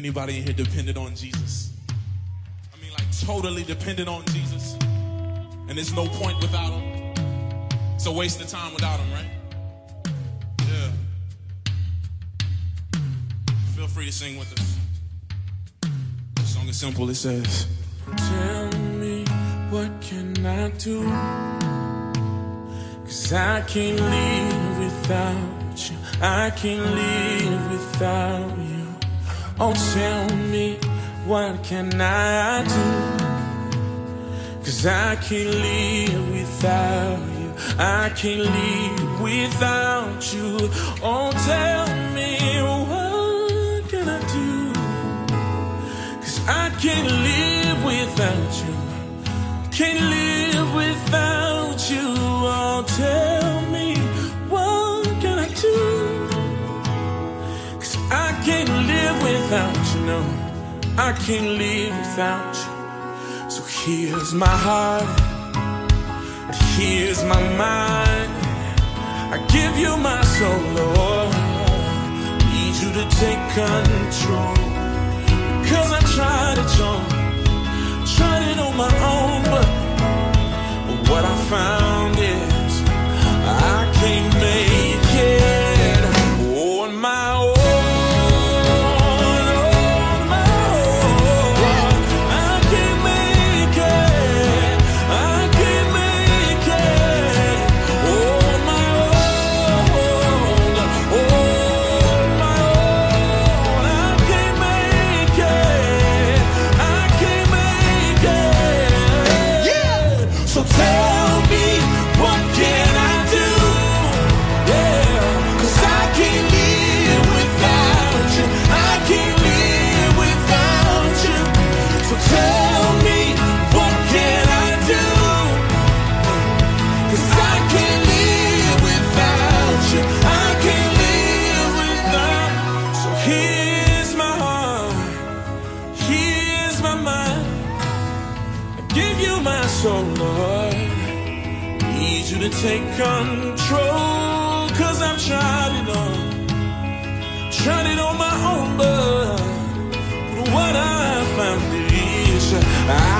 Anybody in here dependent on Jesus? I mean, like totally dependent on Jesus. And there's no point without him. It's a waste of time without him, right? Yeah. Feel free to sing with us. The song is simple. It says, Tell me what can I do? Cause I can't live without you. I can't live without you. Oh, tell me what can I do? Cause I can't live without you. I can't live without you. Oh, tell me what can I do? Cause I can't live without you. Can't live without you. Oh, tell without you. No, I can't live without you. So here's my heart. And here's my mind. I give you my soul, Lord. Need you to take control. Cause I tried it all. Tried it on my own, but what I found is I can't make it control. Cause I've tried it all. Tried it on my own, but what I found is I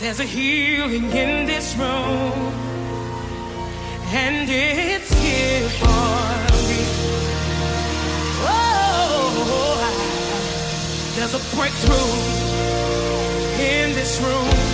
There's a healing in this room, and it's here for me. Oh, there's a breakthrough in this room.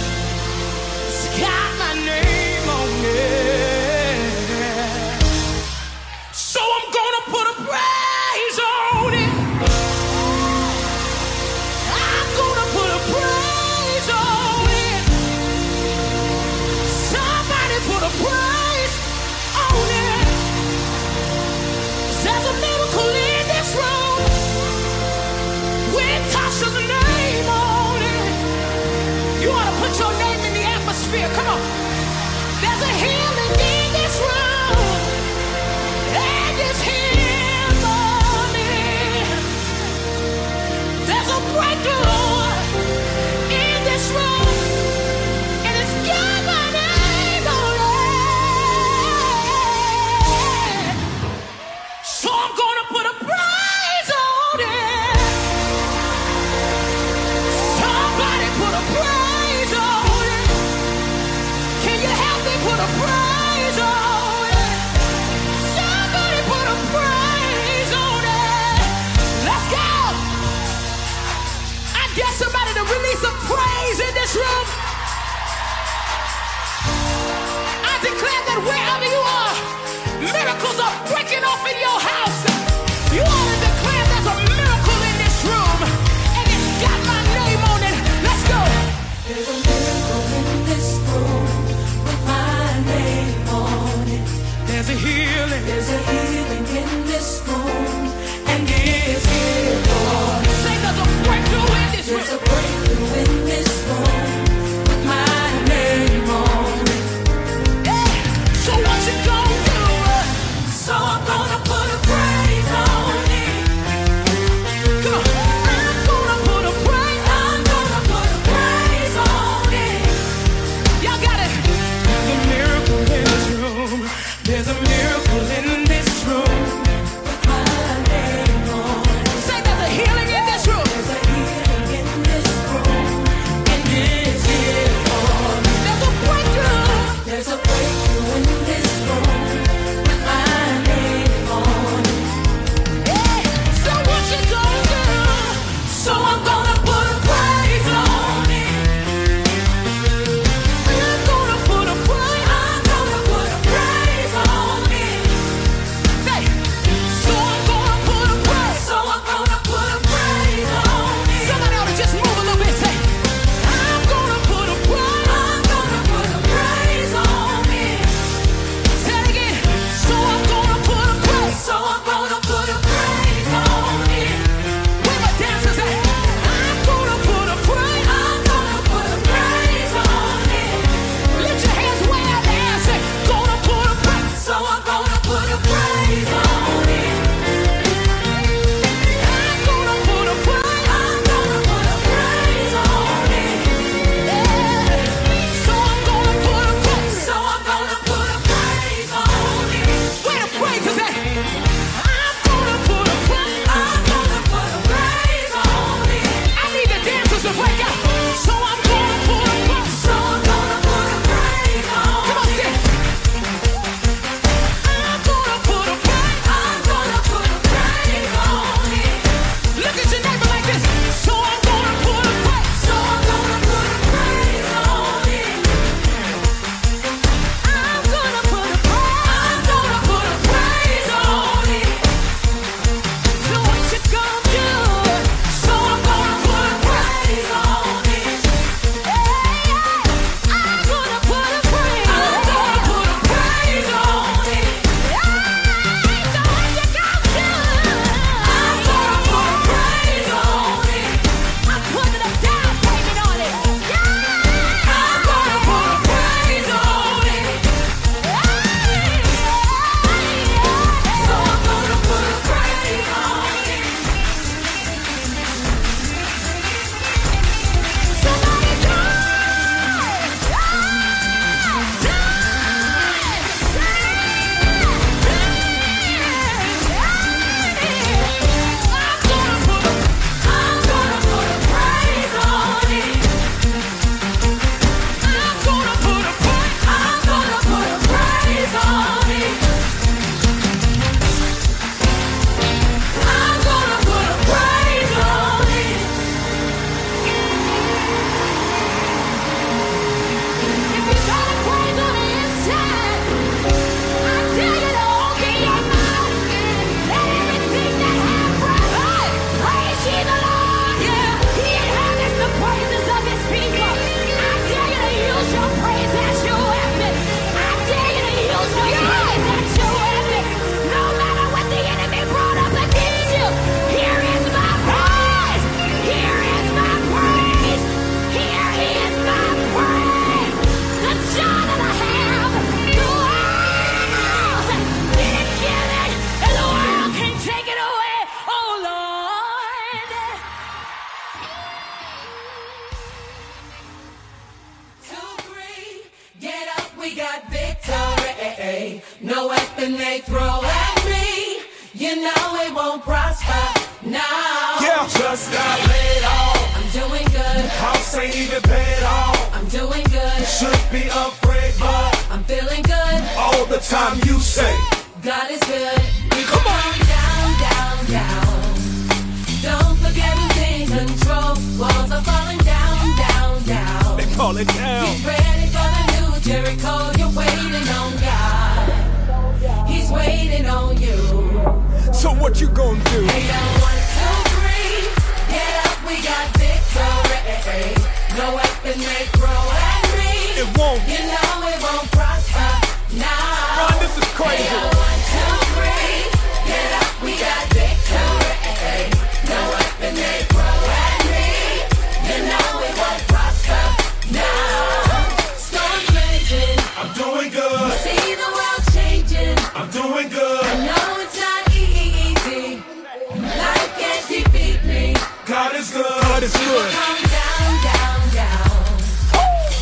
what it's good. Come down, down, down.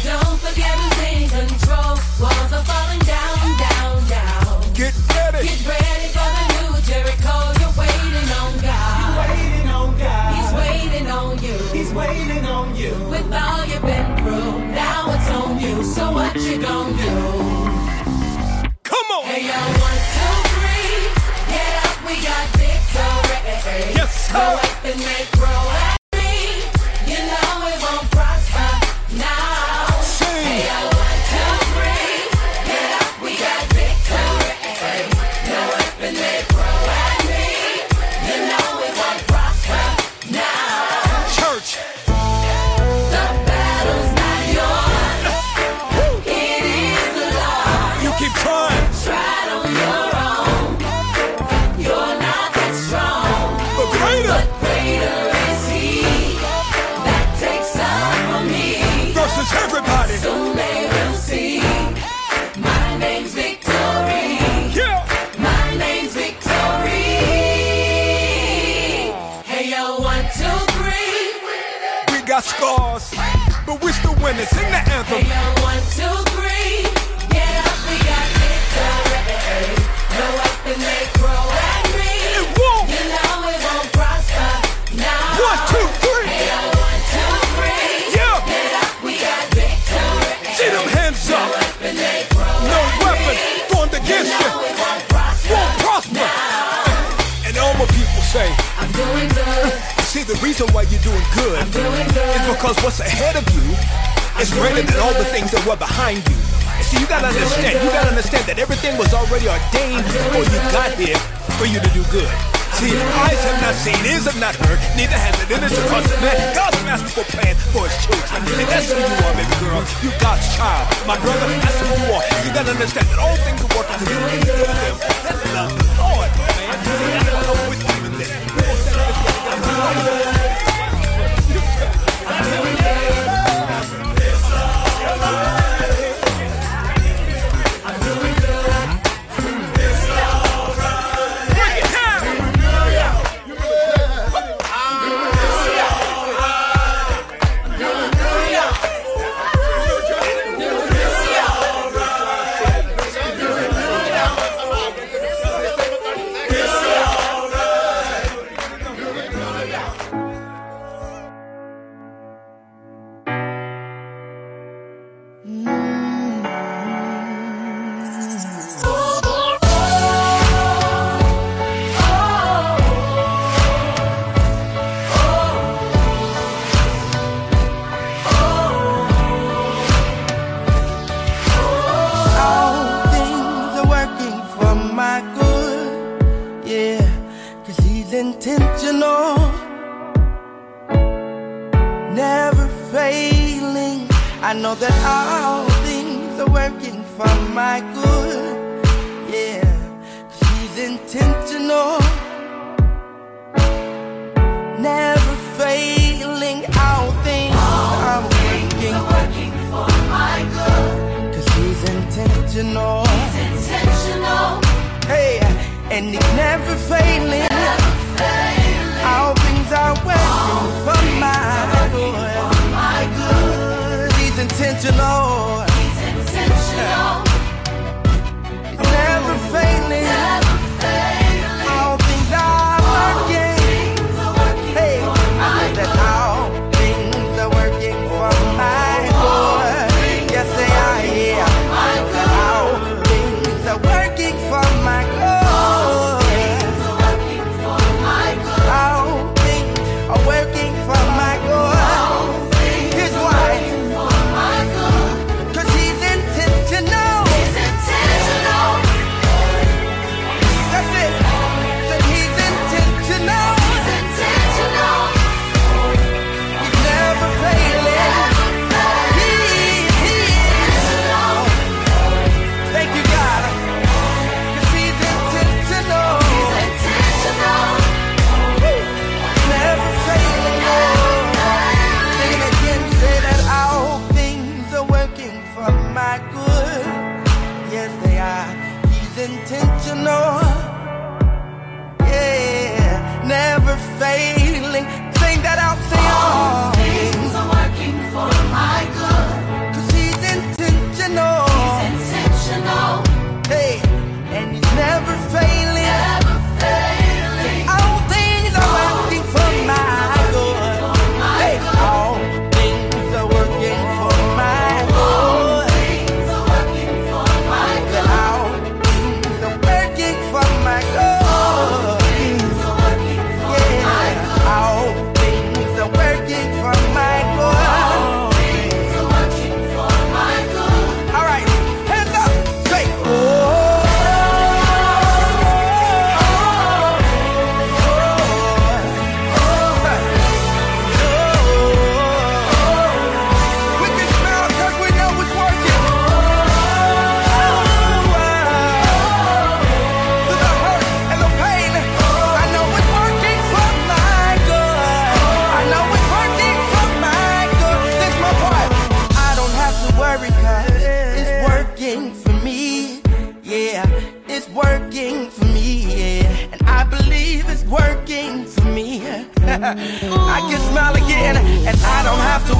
Don't forget who's in control. Walls are falling down, down, down. Get ready. Get ready for the new Jericho. You're waiting on God. You're waiting on God. He's waiting on you. He's waiting on you. With all you've been through, now it's on you. So what you gonna do? Come on. Hey, y'all, one, two, three. Get up, we got victory. Yes, sir. already ordained before you got here for you to do good. See, eyes have not seen, ears have not heard, neither has it in its the man. God's masterful plan for his children. And that's who you are, baby girl. You God's child. My brother, that's who you are. You gotta understand that all things are working together. That's love. Lord, man. I.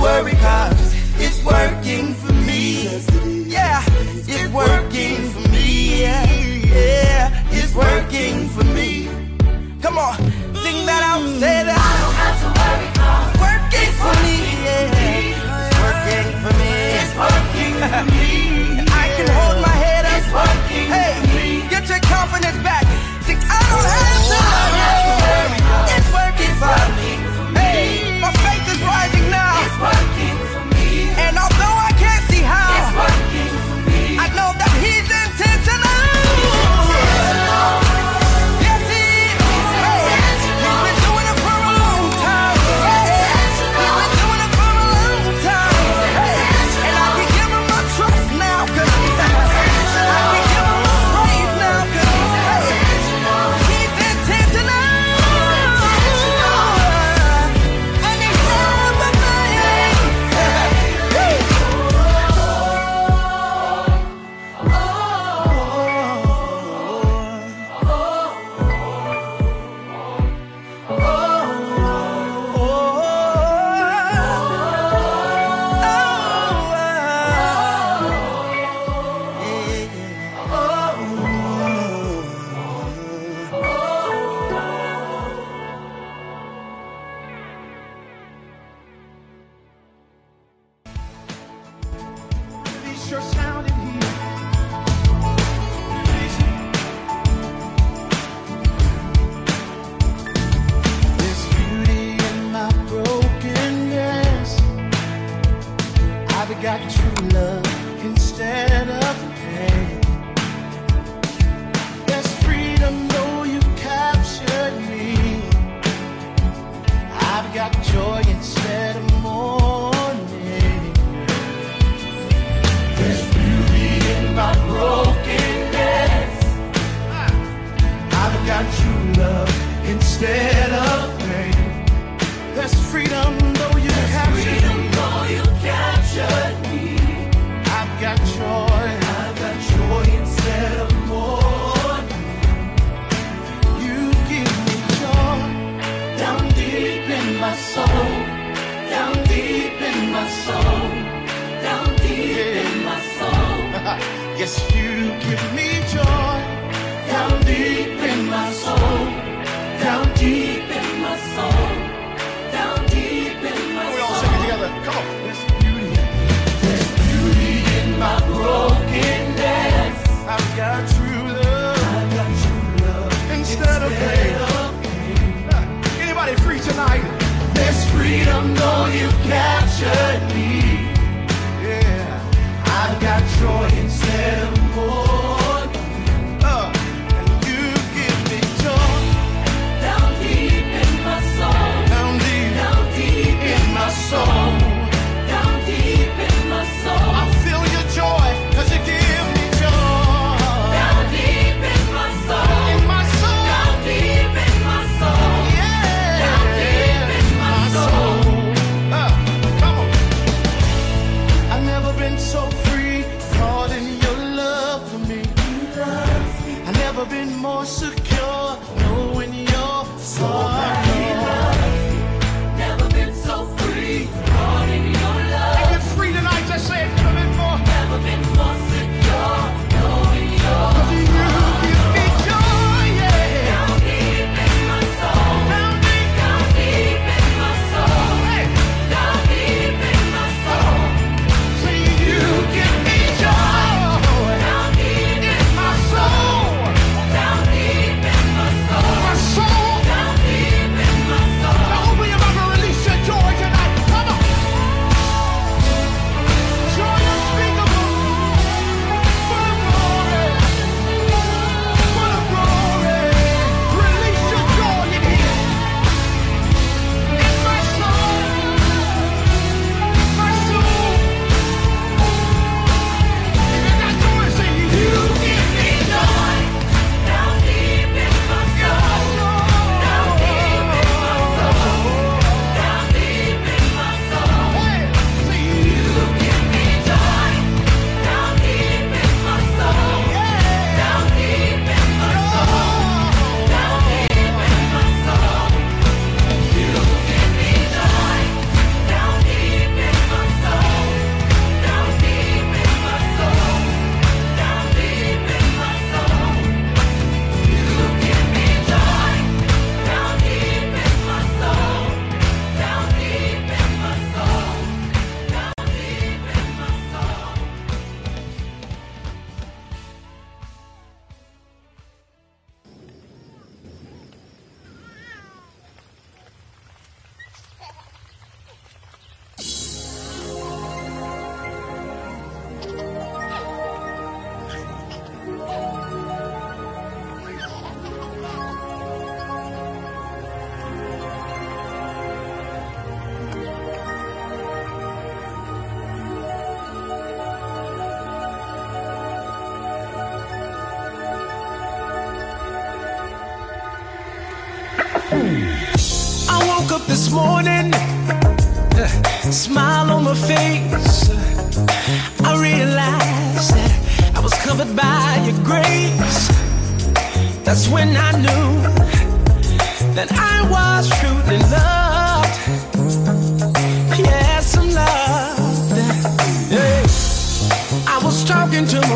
worry, cause it's working for me. Yeah, it's working for me. Yeah, it's working for me. Come on, sing that out, say that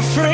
talking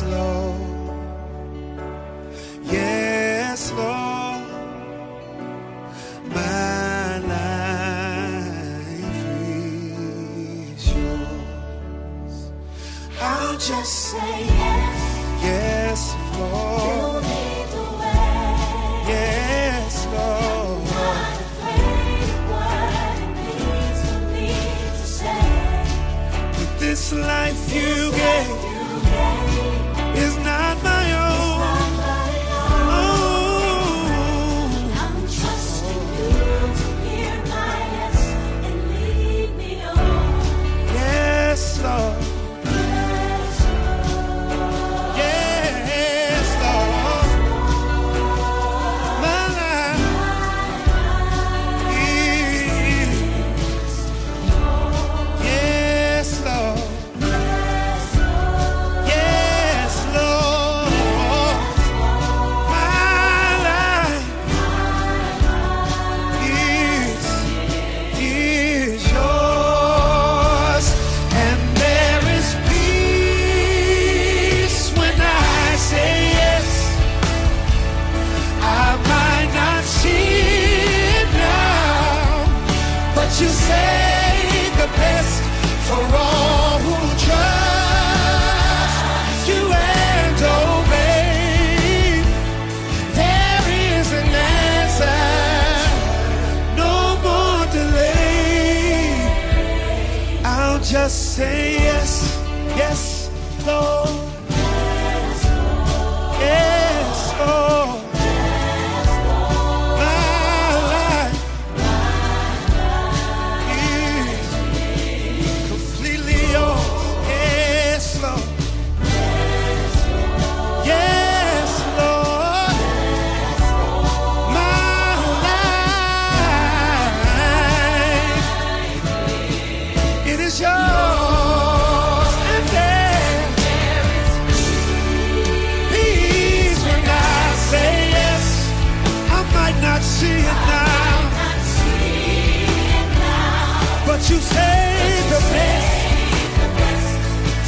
Yes,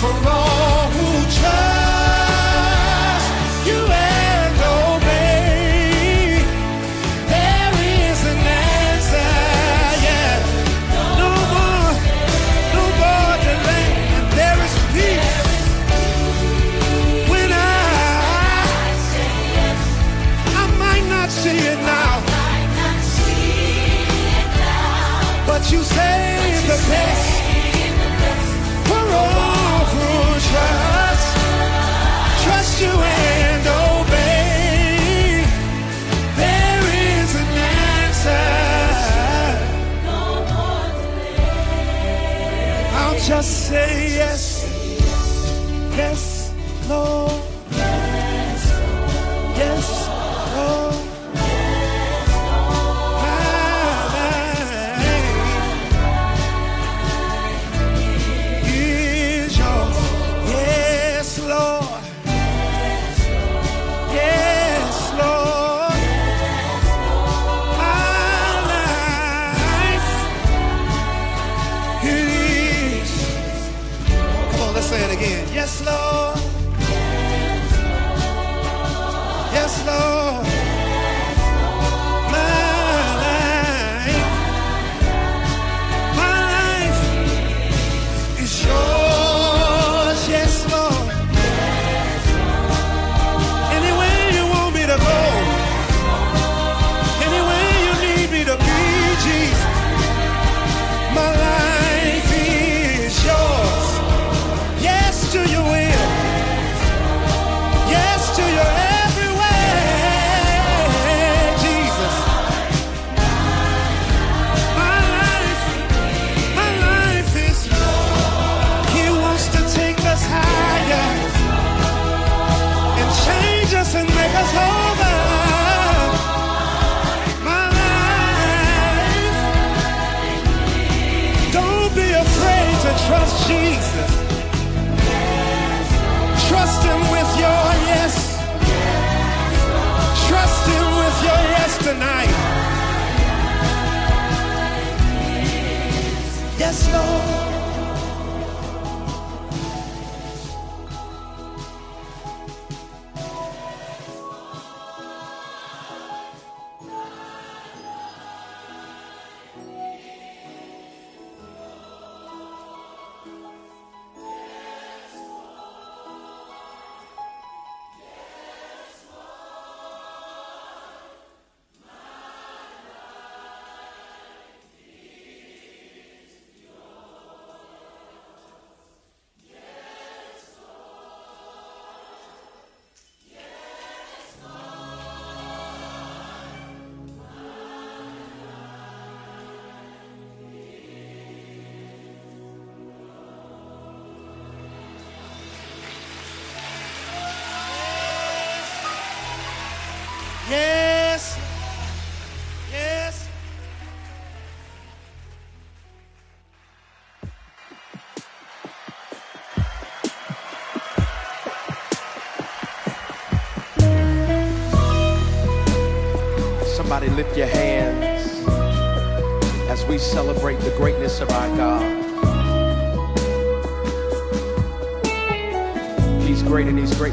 for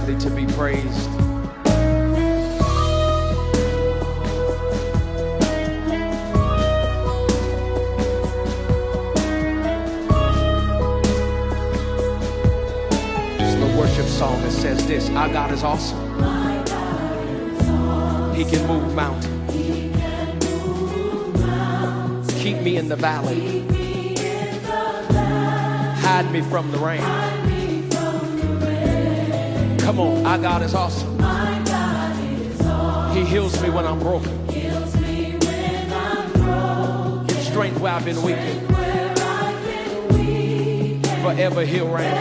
he's to be praised. Worship song that says this Our God is awesome. He can move mountains. Keep me in the valley. Hide me from the rain. Come on, our God is awesome. He heals me when I'm broken. Gives strength where I've been weak. Forever he'll reign.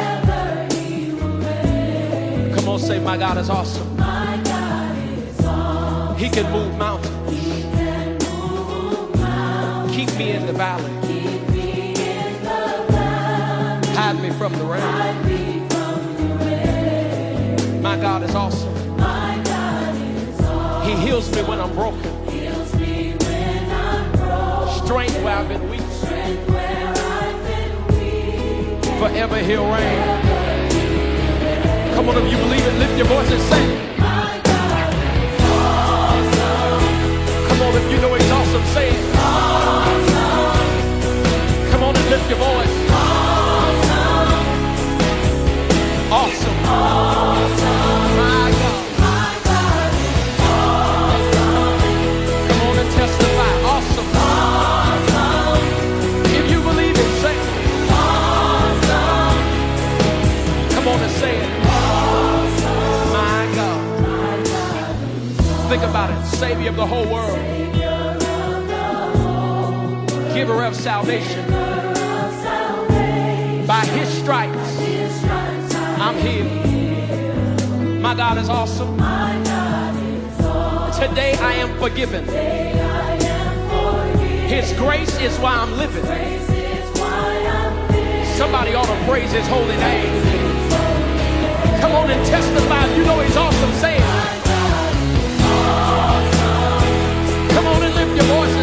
Come on, say, my God is awesome. He can move mountains. Keep me in the valley. Hide me from the rain. My God is awesome. He heals me when I'm broken. Strength where I've been weak. Forever he'll reign. Come on, if you believe it, lift your voice and say. Come on, if you know he's awesome, say it. Come on and lift your voice. Savior of the whole world. Giver of salvation. By his stripes, I'm healed. My God is awesome. Today I am forgiven. His grace is why I'm living. Somebody ought to praise his holy name. Come on and testify. You know he's awesome. Say it. Your voice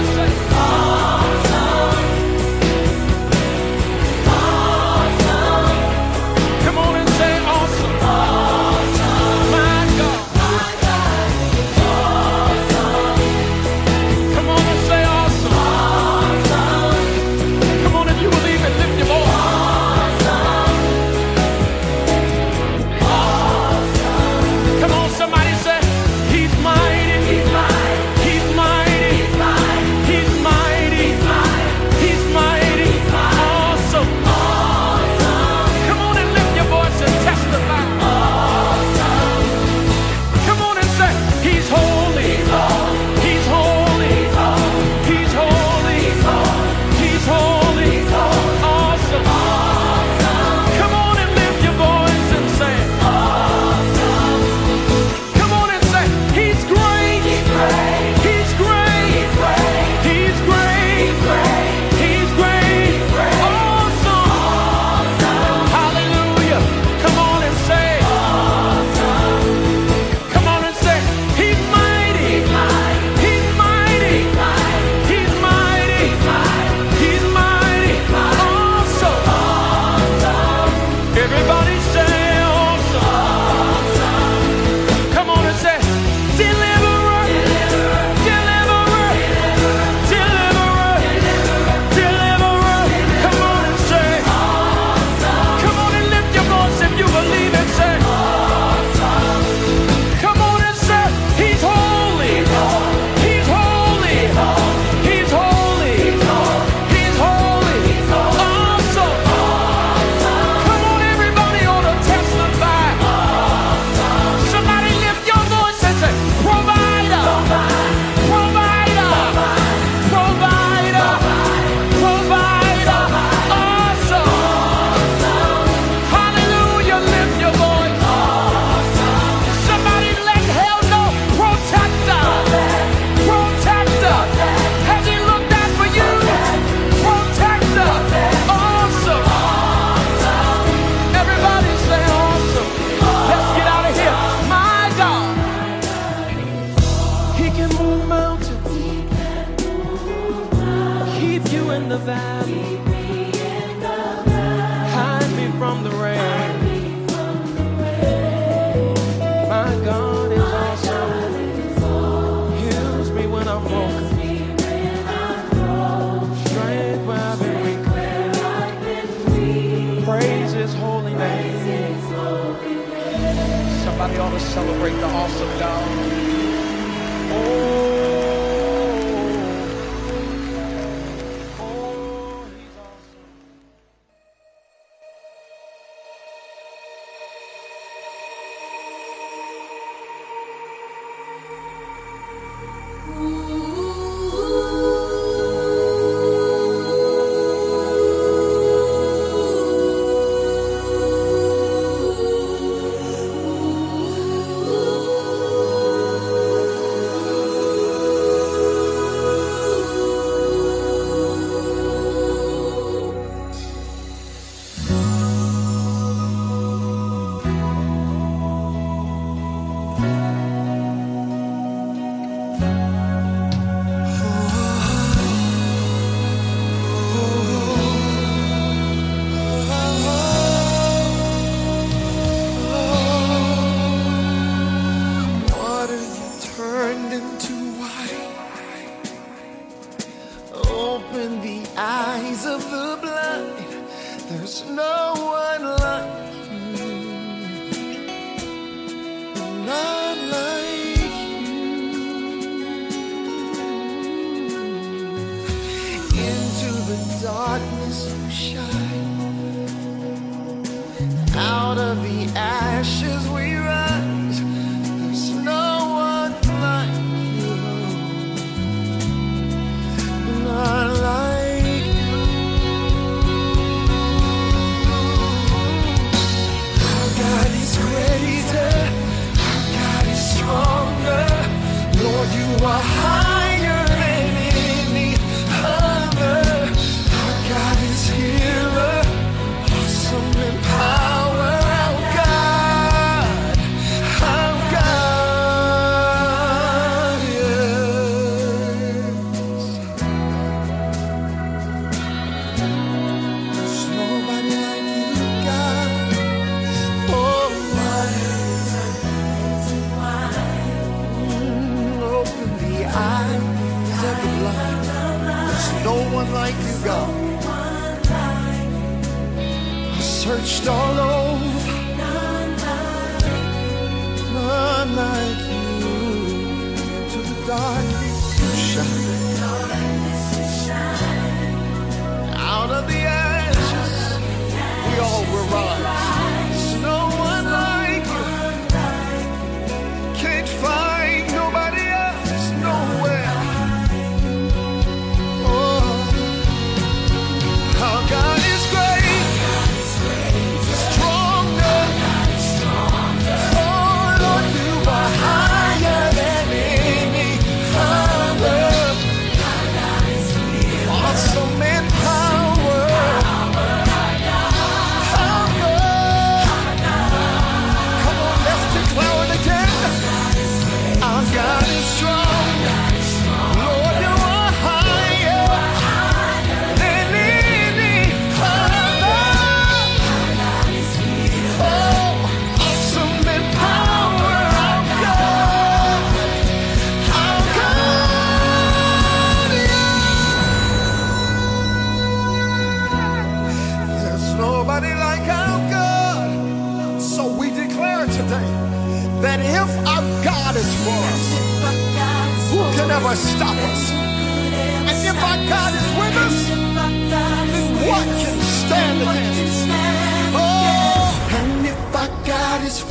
celebrate the awesome God.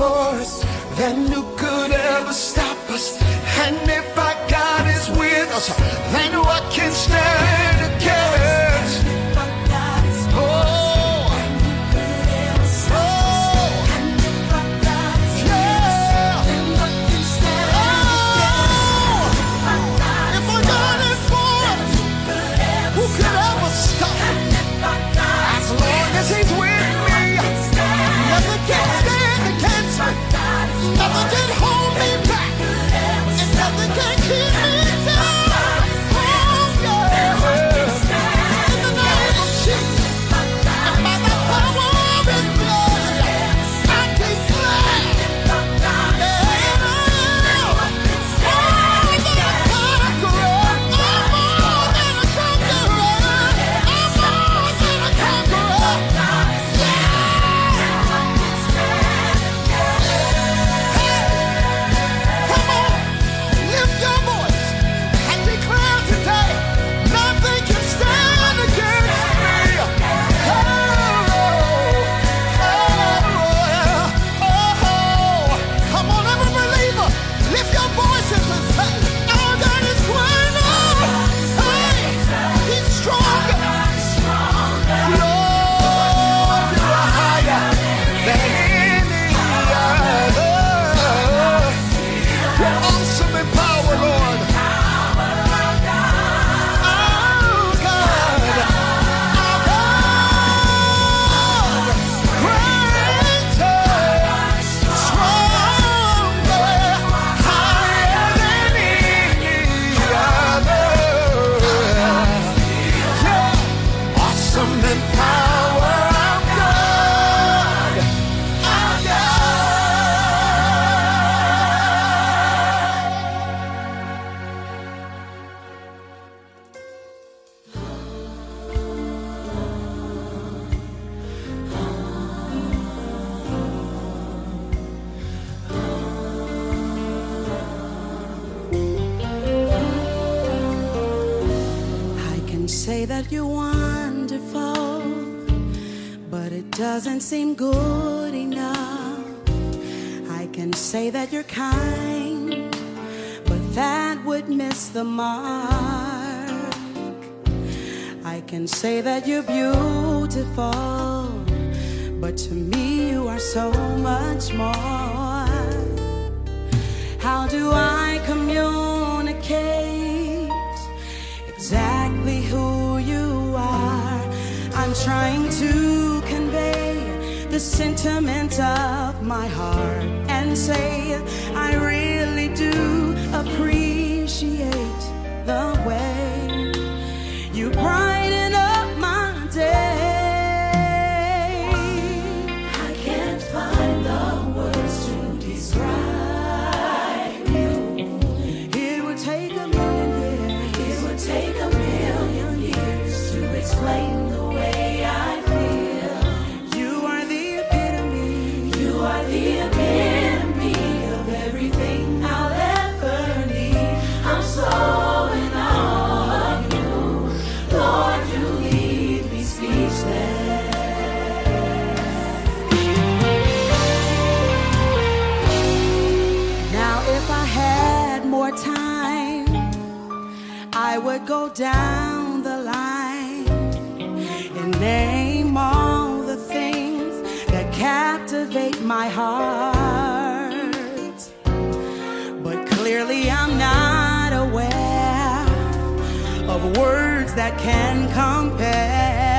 God is for you're wonderful, but it doesn't seem good enough. I can say that you're kind, but that would miss the mark. I can say that you're beautiful, but to me you are so much more. How do I communicate trying to convey the sentiment of my heart and say I really do appreciate the way you brighten up my day. Down the line and name all the things that captivate my heart. But clearly, I'm not aware of words that can compare.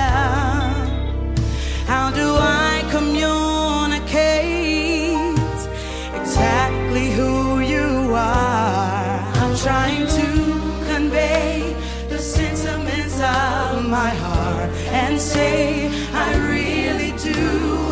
My heart and say I really do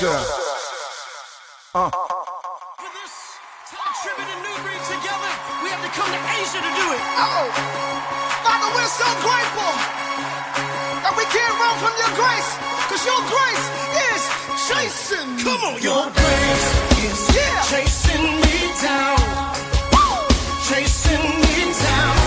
Prepare yourself. Uh. For this time tripping and new breed together, we have to come to Asia to do it. Oh, Father, we're so grateful that we can't run from your grace, because your grace is chasing. Come on, your grace is Yeah. chasing me down, chasing me down.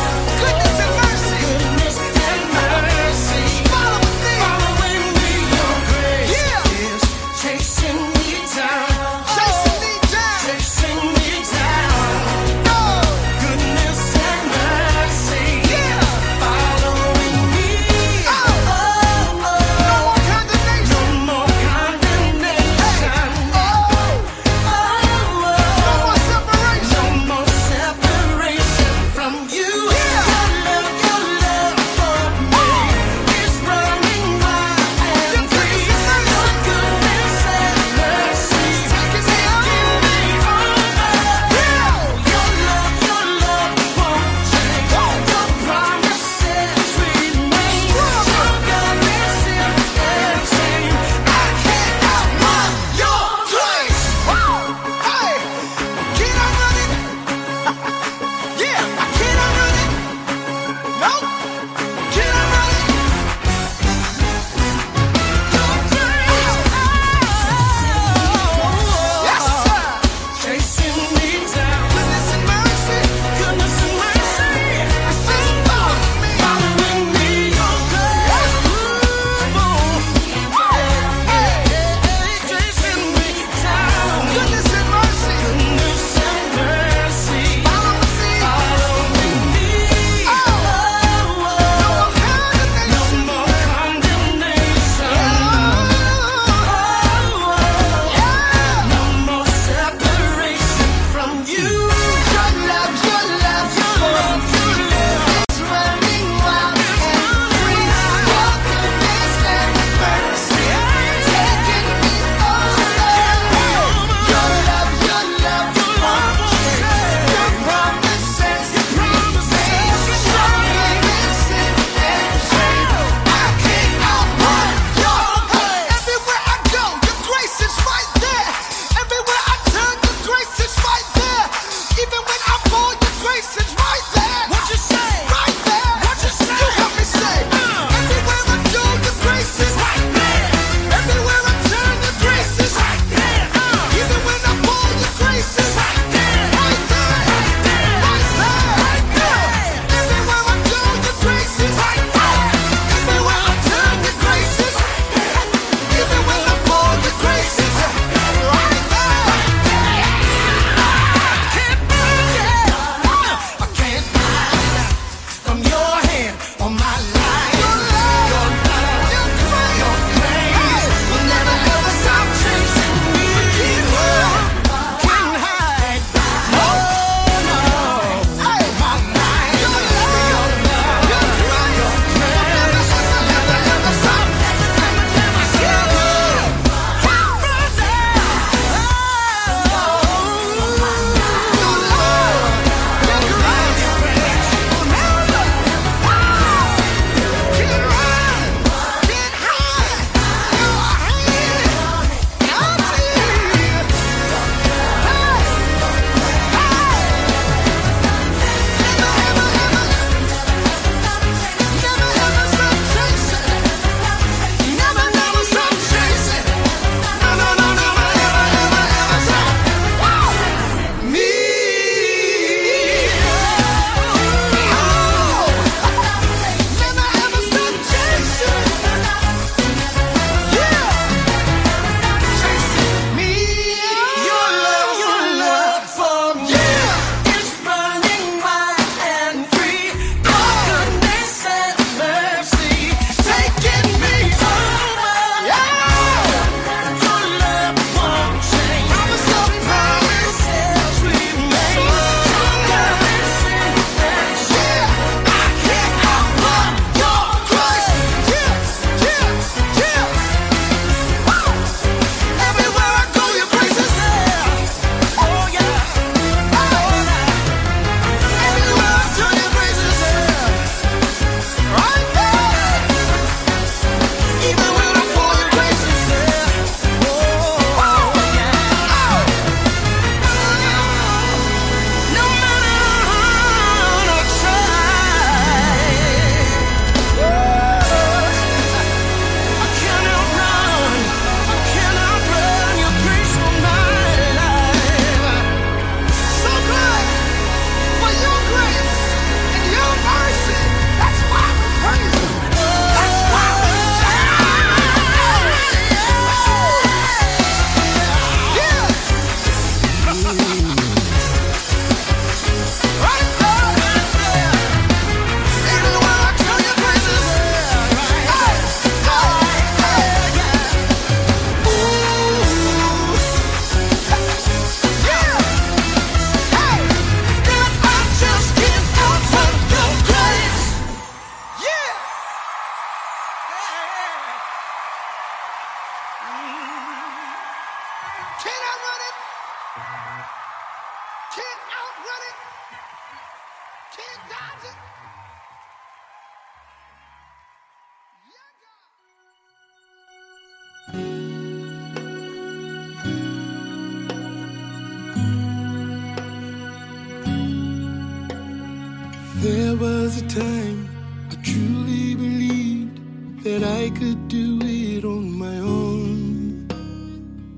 Time I truly believed that I could do it on my own.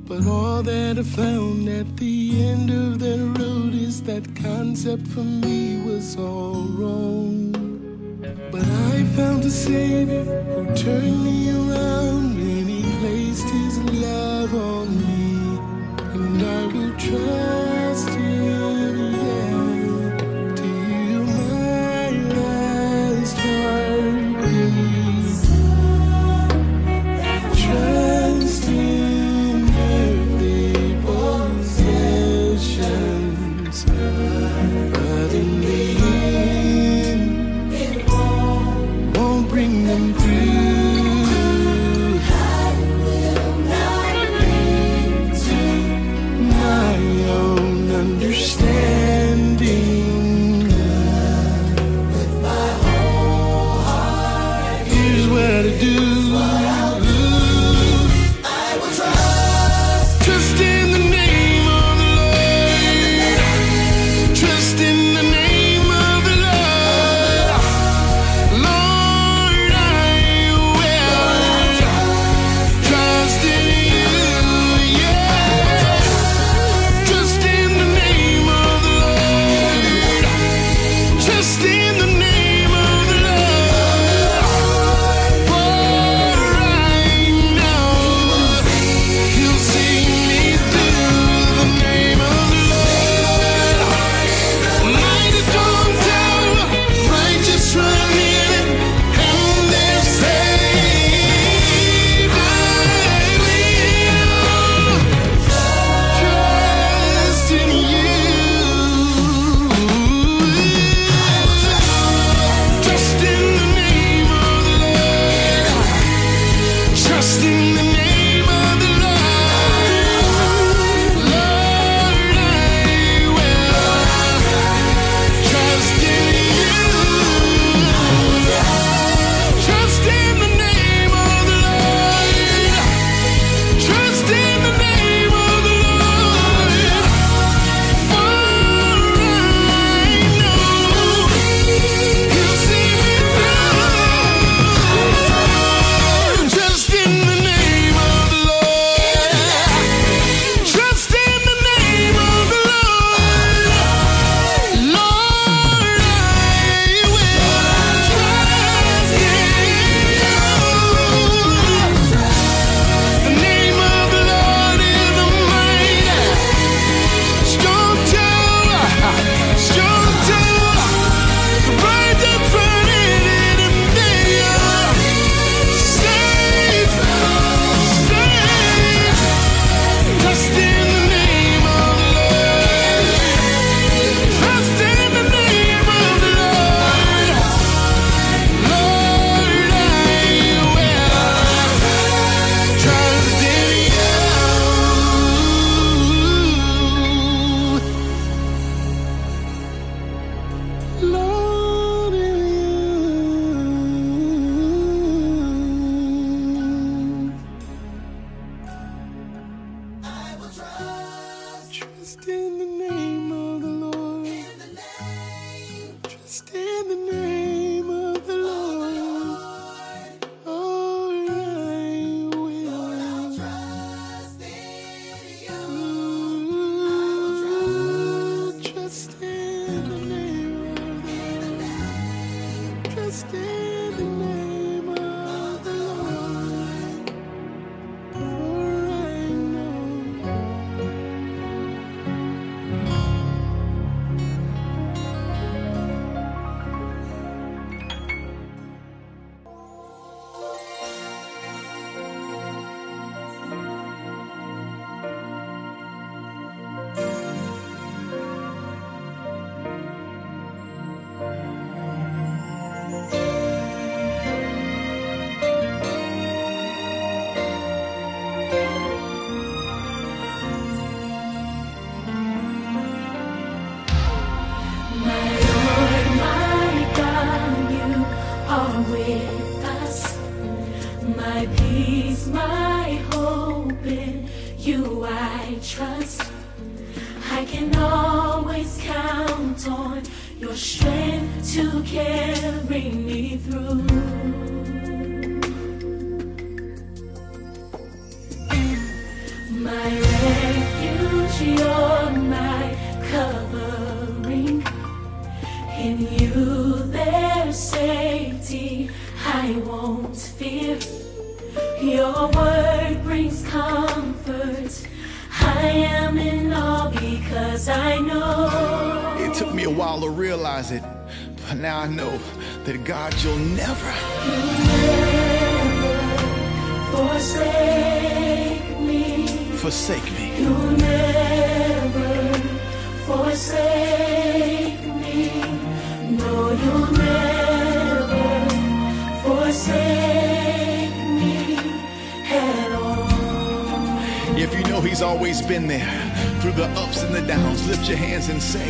But all that I found at the end of that road is that concept for me was all wrong. But I found a Savior to care. now I know that God, you'll never, You never forsake me. Forsake me. You'll never forsake me. No, you'll never forsake me at all. If you know He's always been there through the ups and the downs, lift your hands and say,